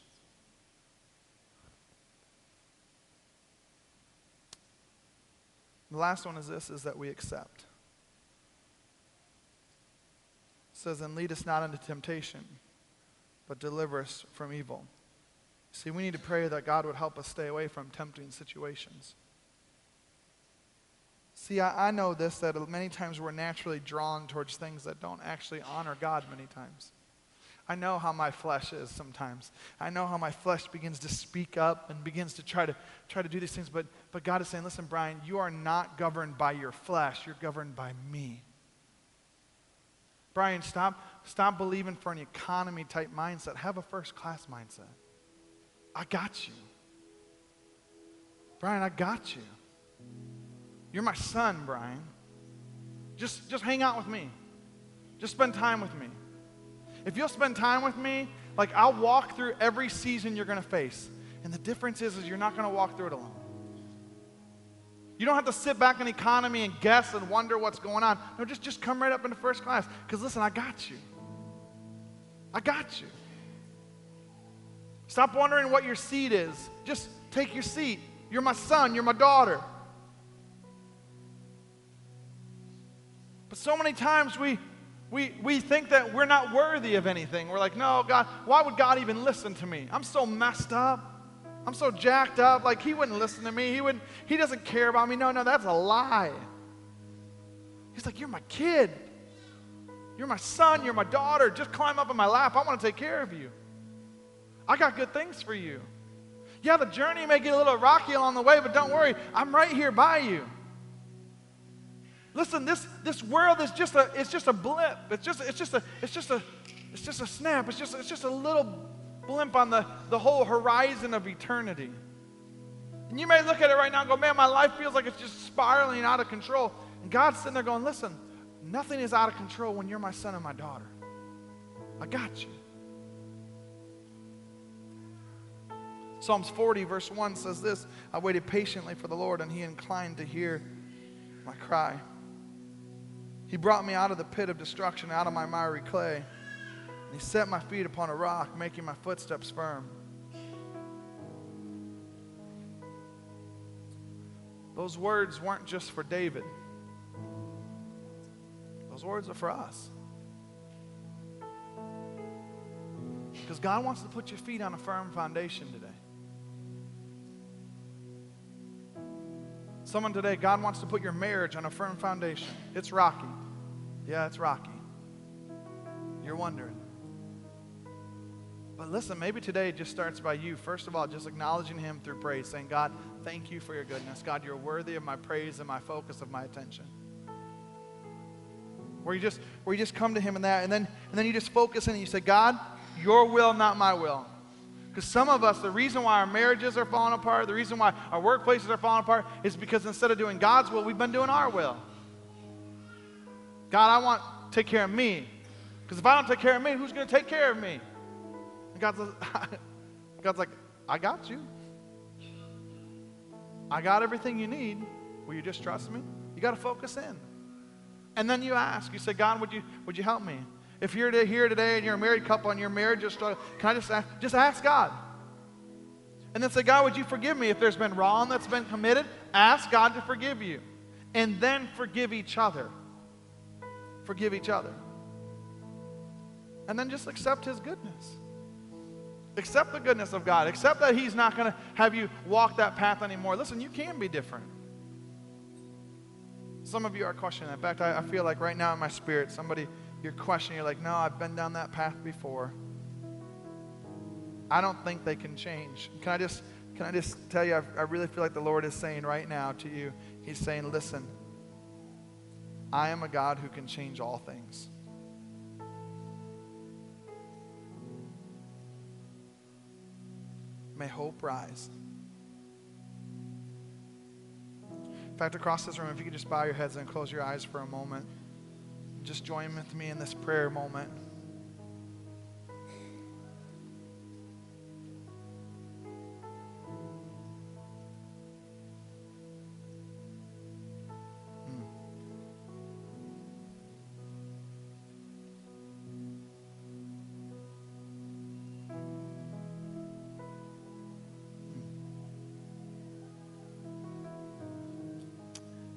The last one is this is that we accept says, And lead us not into temptation, but deliver us from evil. See, we need to pray that God would help us stay away from tempting situations. See, I, I know this that many times we're naturally drawn towards things that don't actually honor God many times. I know how my flesh is sometimes. I know how my flesh begins to speak up and begins to try to try to do these things, but but God is saying, "Listen, Brian, you are not governed by your flesh, you're governed by me." Brian, stop, stop believing for an economy type mindset. Have a first class mindset. I got you. Brian, I got you. You're my son, Brian. Just, just hang out with me. Just spend time with me. If you'll spend time with me, like I'll walk through every season you're going to face. And the difference is, is you're not going to walk through it alone. You don't have to sit back in economy and guess and wonder what's going on. No, just, just come right up into first class. Because listen, I got you. I got you. Stop wondering what your seat is. Just take your seat. You're my son, you're my daughter. But so many times we, we, we think that we're not worthy of anything. We're like, no, God, why would God even listen to me? I'm so messed up. I'm so jacked up. Like, he wouldn't listen to me. He, wouldn't, he doesn't care about me. No, no, that's a lie. He's like, You're my kid. You're my son. You're my daughter. Just climb up in my lap. I want to take care of you. I got good things for you. Yeah, the journey may get a little rocky along the way, but don't worry. I'm right here by you. Listen, this, this world is just a, it's just a blip. It's just, it's just a, it's just a, it's just a snap. It's just, it's just a little blimp on the, the whole horizon of eternity. And you may look at it right now and go, man, my life feels like it's just spiraling out of control. And God's sitting there going, listen, nothing is out of control when you're my son and my daughter. I got you. Psalms 40, verse 1 says this I waited patiently for the Lord, and he inclined to hear my cry. He brought me out of the pit of destruction, out of my miry clay. And he set my feet upon a rock, making my footsteps firm. Those words weren't just for David, those words are for us. Because God wants to put your feet on a firm foundation today. Someone today, God wants to put your marriage on a firm foundation. It's rocky. Yeah, it's rocky. You're wondering. But listen, maybe today it just starts by you, first of all, just acknowledging Him through praise, saying, God, thank you for your goodness. God, you're worthy of my praise and my focus of my attention. Where you just where you just come to him in that and then and then you just focus in and you say, God, your will, not my will. Because some of us, the reason why our marriages are falling apart, the reason why our workplaces are falling apart, is because instead of doing God's will, we've been doing our will. God, I want to take care of me. Because if I don't take care of me, who's going to take care of me? And God's, [LAUGHS] God's like, I got you. I got everything you need. Will you just trust me? You got to focus in. And then you ask, you say, God, would you, would you help me? If you're here today and you're a married couple and your marriage is struggling, uh, can I just ask, just ask God? And then say, God, would you forgive me if there's been wrong that's been committed? Ask God to forgive you. And then forgive each other. Forgive each other. And then just accept His goodness. Accept the goodness of God. Accept that He's not going to have you walk that path anymore. Listen, you can be different. Some of you are questioning that. In fact, I, I feel like right now in my spirit, somebody you're questioning, you're like, no, I've been down that path before. I don't think they can change. Can I just, can I just tell you, I, I really feel like the Lord is saying right now to you, He's saying, listen, I am a God who can change all things. May hope rise. In fact, across this room, if you could just bow your heads and close your eyes for a moment. Just join with me in this prayer moment. Hmm.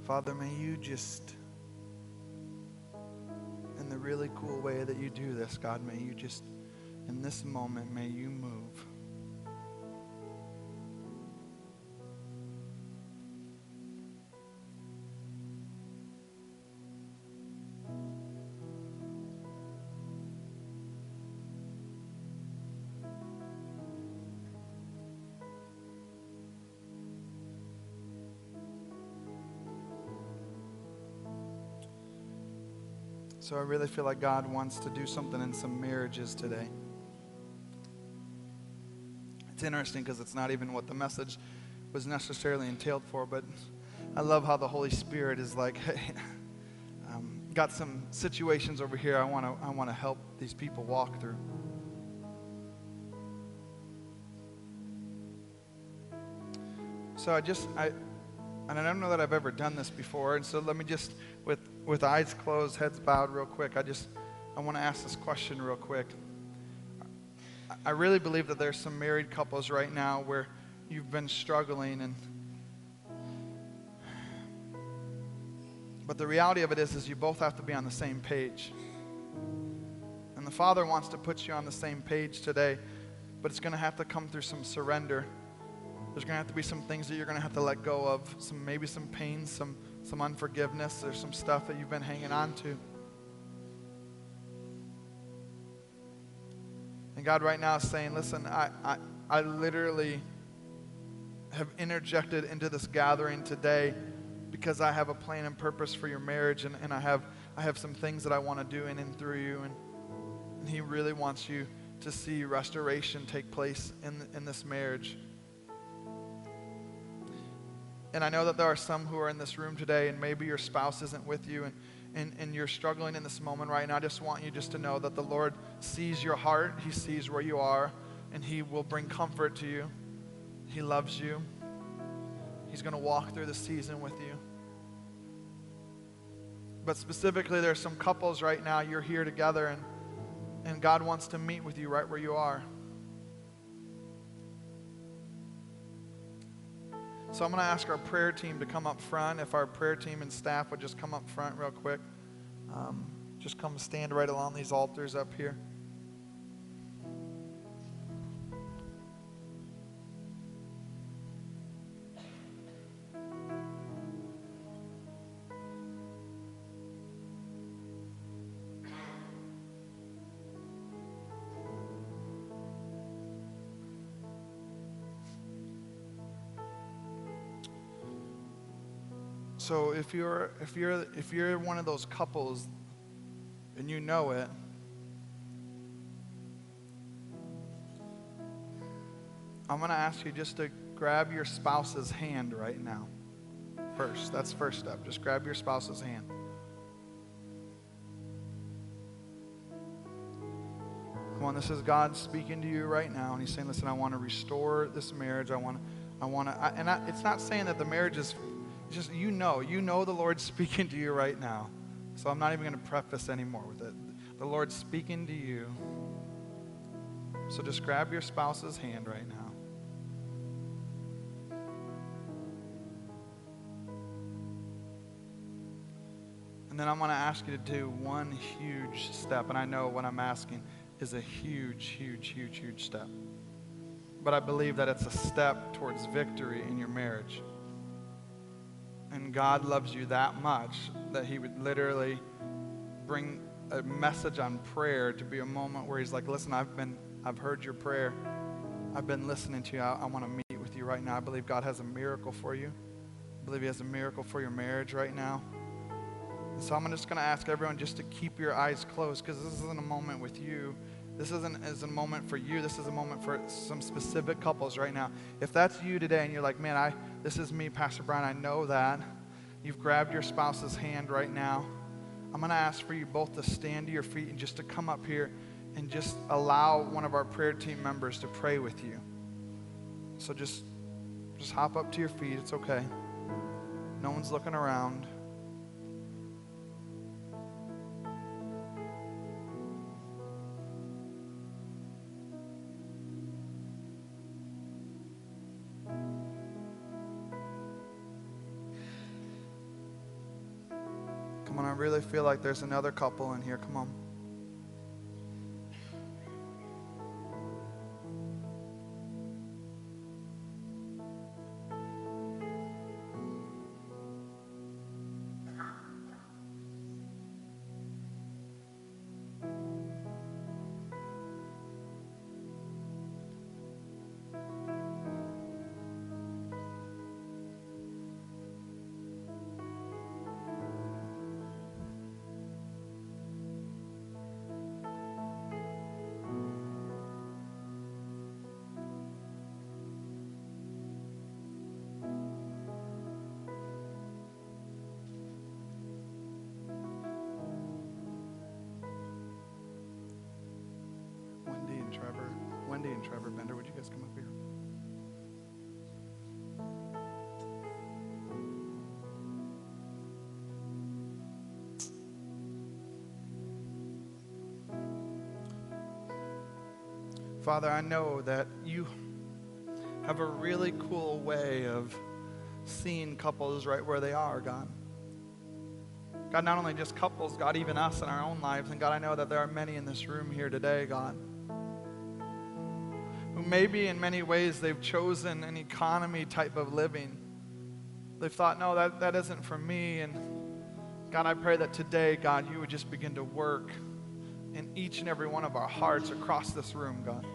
Father, may you just cool way that you do this, God. May you just, in this moment, may you move. So I really feel like God wants to do something in some marriages today. It's interesting because it's not even what the message was necessarily entailed for, but I love how the Holy Spirit is like, [LAUGHS] hey, um, got some situations over here I want to I want to help these people walk through. So I just I and I don't know that I've ever done this before, and so let me just with with eyes closed, heads bowed, real quick, I just I want to ask this question real quick. I really believe that there's some married couples right now where you've been struggling and but the reality of it is is you both have to be on the same page. And the Father wants to put you on the same page today, but it's going to have to come through some surrender. There's going to have to be some things that you're going to have to let go of, some maybe some pain, some some unforgiveness, there's some stuff that you've been hanging on to. And God right now is saying, listen, I, I, I literally have interjected into this gathering today because I have a plan and purpose for your marriage and, and I, have, I have some things that I want to do in and through you. And, and He really wants you to see restoration take place in, in this marriage. And I know that there are some who are in this room today, and maybe your spouse isn't with you, and, and, and you're struggling in this moment right now. I just want you just to know that the Lord sees your heart, He sees where you are, and He will bring comfort to you. He loves you. He's going to walk through the season with you. But specifically, there's some couples right now, you're here together, and, and God wants to meet with you right where you are. So I'm going to ask our prayer team to come up front. If our prayer team and staff would just come up front real quick. Um, just come stand right along these altars up here. So if you're if you're if you're one of those couples and you know it. I'm going to ask you just to grab your spouse's hand right now. First, that's first step. Just grab your spouse's hand. Come on, this is God speaking to you right now, and He's saying, "Listen, I want to restore this marriage. I want, I want to." And I, it's not saying that the marriage is just you know, you know the Lord's [LAUGHS] speaking to you right now. So I'm not even going to preface anymore with it. The Lord's speaking to you. So just grab your spouse's hand right now. And then I'm going to ask you to do one huge step. And I know what I'm asking is a huge, huge, huge, huge step. But I believe that it's a step towards victory in your marriage. And God loves you that much that He would literally bring a message on prayer to be a moment where He's like, listen, I've been, I've heard your prayer. I've been listening to you. I, I want to meet with you right now. I believe God has a miracle for you. I believe He has a miracle for your marriage right now. And so I'm just going to ask everyone just to keep your eyes closed because this isn't a moment with you. This isn't is a moment for you. This is a moment for some specific couples right now. If that's you today and you're like, man, I this is me, Pastor Brian. I know that. You've grabbed your spouse's hand right now. I'm going to ask for you both to stand to your feet and just to come up here and just allow one of our prayer team members to pray with you. So just just hop up to your feet. It's okay. No one's looking around. Feel like there's another couple in here. Come on. Father, I know that you have a really cool way of seeing couples right where they are, God. God, not only just couples, God, even us in our own lives. And God, I know that there are many in this room here today, God, who maybe in many ways they've chosen an economy type of living. They've thought, no, that, that isn't for me. And God, I pray that today, God, you would just begin to work in each and every one of our hearts across this room, God.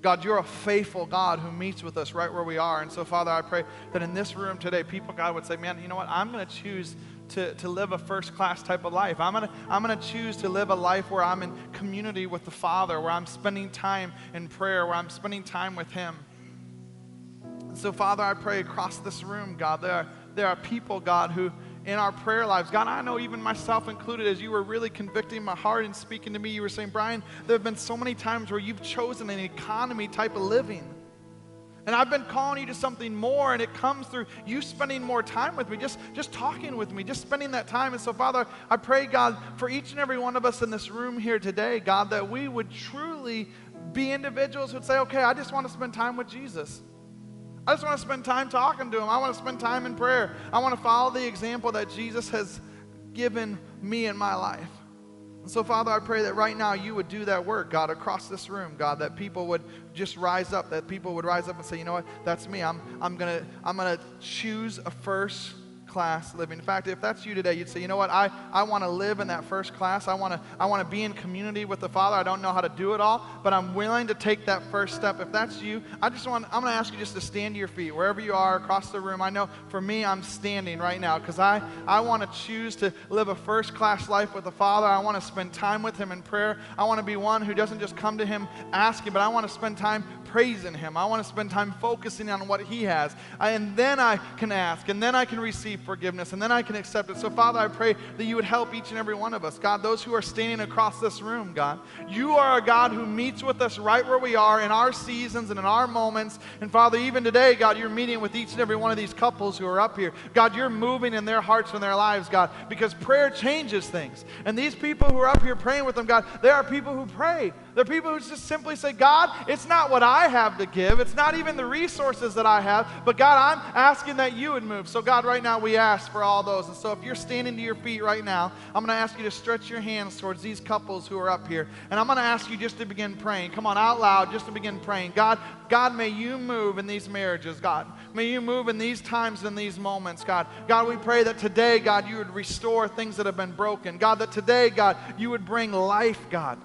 God, you're a faithful God who meets with us right where we are. And so, Father, I pray that in this room today, people, God, would say, man, you know what? I'm going to choose to, to live a first class type of life. I'm going to I'm to choose to live a life where I'm in community with the Father, where I'm spending time in prayer, where I'm spending time with Him. And so, Father, I pray across this room, God, there are, there are people, God, who in our prayer lives. God, I know even myself included, as you were really convicting my heart and speaking to me, you were saying, Brian, there have been so many times where you've chosen an economy type of living. And I've been calling you to something more, and it comes through you spending more time with me, just, just talking with me, just spending that time. And so, Father, I pray, God, for each and every one of us in this room here today, God, that we would truly be individuals who would say, okay, I just want to spend time with Jesus. I just want to spend time talking to him. I want to spend time in prayer. I want to follow the example that Jesus has given me in my life. And so, Father, I pray that right now you would do that work, God, across this room, God, that people would just rise up, that people would rise up and say, you know what, that's me. I'm, I'm going to I'm gonna choose a first class living. In fact, if that's you today, you'd say, you know what, I, I want to live in that first class. I want to I want to be in community with the Father. I don't know how to do it all, but I'm willing to take that first step. If that's you, I just want I'm going to ask you just to stand to your feet wherever you are across the room. I know for me, I'm standing right now because I, I want to choose to live a first class life with the Father. I want to spend time with Him in prayer. I want to be one who doesn't just come to Him asking, but I want to spend time praising Him. I want to spend time focusing on what He has. I, and then I can ask, and then I can receive forgiveness, and then I can accept it. So, Father, I pray that you would help each and every one of us. God, those who are standing across this room, God, you are a God who meets with us right where we are in our seasons and in our moments. And, Father, even today, God, you're meeting with each and every one of these couples who are up here. God, you're moving in their hearts and their lives, God, because prayer changes things. And these people who are up here praying with them, God, they are people who pray. They're people who just simply say, God, it's not what I have to give. It's not even the resources that I have. But God, I'm asking that you would move. So, God, right now we ask for all those. And so, if you're standing to your feet right now, I'm going to ask you to stretch your hands towards these couples who are up here. And I'm going to ask you just to begin praying. Come on, out loud, just to begin praying. God, God, may you move in these marriages, God. May you move in these times and these moments, God. God, we pray that today, God, you would restore things that have been broken. God, that today, God, you would bring life, God.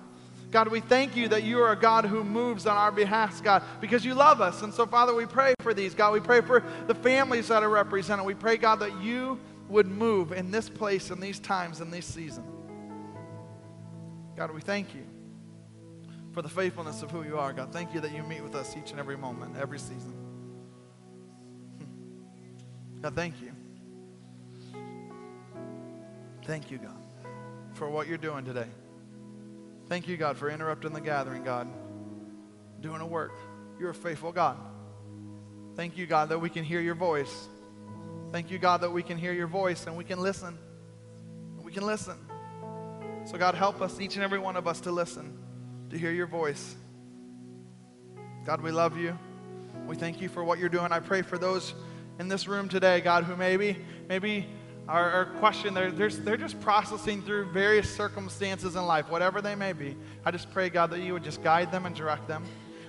God, we thank you that you are a God who moves on our behalf, God, because you love us. And so, Father, we pray for these. God, we pray for the families that are represented. We pray, God, that you would move in this place, in these times, in this season. God, we thank you for the faithfulness of who you are, God. Thank you that you meet with us each and every moment, every season. Hmm. God, thank you. Thank you, God, for what you're doing today. Thank you, God, for interrupting the gathering, God, doing a work. You're a faithful God. Thank you, God, that we can hear your voice. Thank you, God, that we can hear your voice and we can listen. We can listen. So, God, help us, each and every one of us, to listen, to hear your voice. God, we love you. We thank you for what you're doing. I pray for those in this room today, God, who maybe, maybe our, our question, they're, they're, they're just processing through various circumstances in life, whatever they may be. I just pray, God, that you would just guide them and direct them.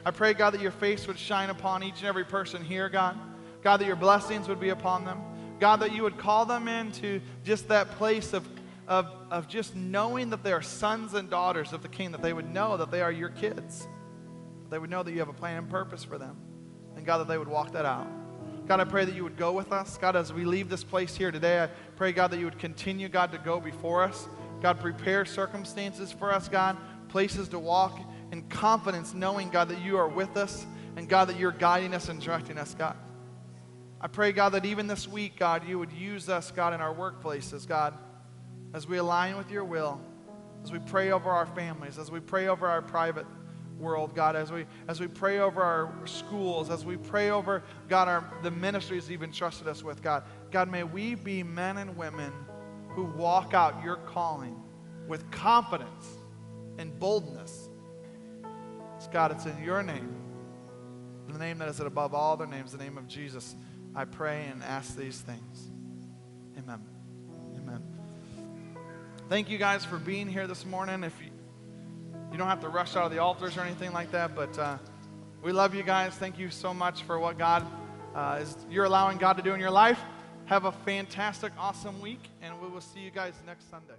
I pray, God, that your face would shine upon each and every person here, God. God, that your blessings would be upon them. God, that you would call them into just that place of, of, of just knowing that they are sons and daughters of the King, that they would know that they are your kids. They would know that you have a plan and purpose for them. And God, that they would walk that out. God, I pray that you would go with us. God, as we leave this place here today, I pray, God, that you would continue, God, to go before us. God, prepare circumstances for us, God, places to walk in confidence, knowing, God, that you are with us and, God, that you're guiding us and directing us, God. I pray, God, that even this week, God, you would use us, God, in our workplaces, God, as we align with your will, as we pray over our families, as we pray over our private world, God, as we as we pray over our schools, as we pray over God, our the ministries you've entrusted us with, God. God, may we be men and women who walk out your calling with confidence and boldness. It's God, it's in your name. The name that is above all other names, the name of Jesus, I pray and ask these things. Amen. Amen. Thank you guys for being here this morning. If you you don't have to rush out of the altars or anything like that, but uh, we love you guys. Thank you so much for what God uh, is you're allowing God to do in your life. Have a fantastic, awesome week, and we will see you guys next Sunday.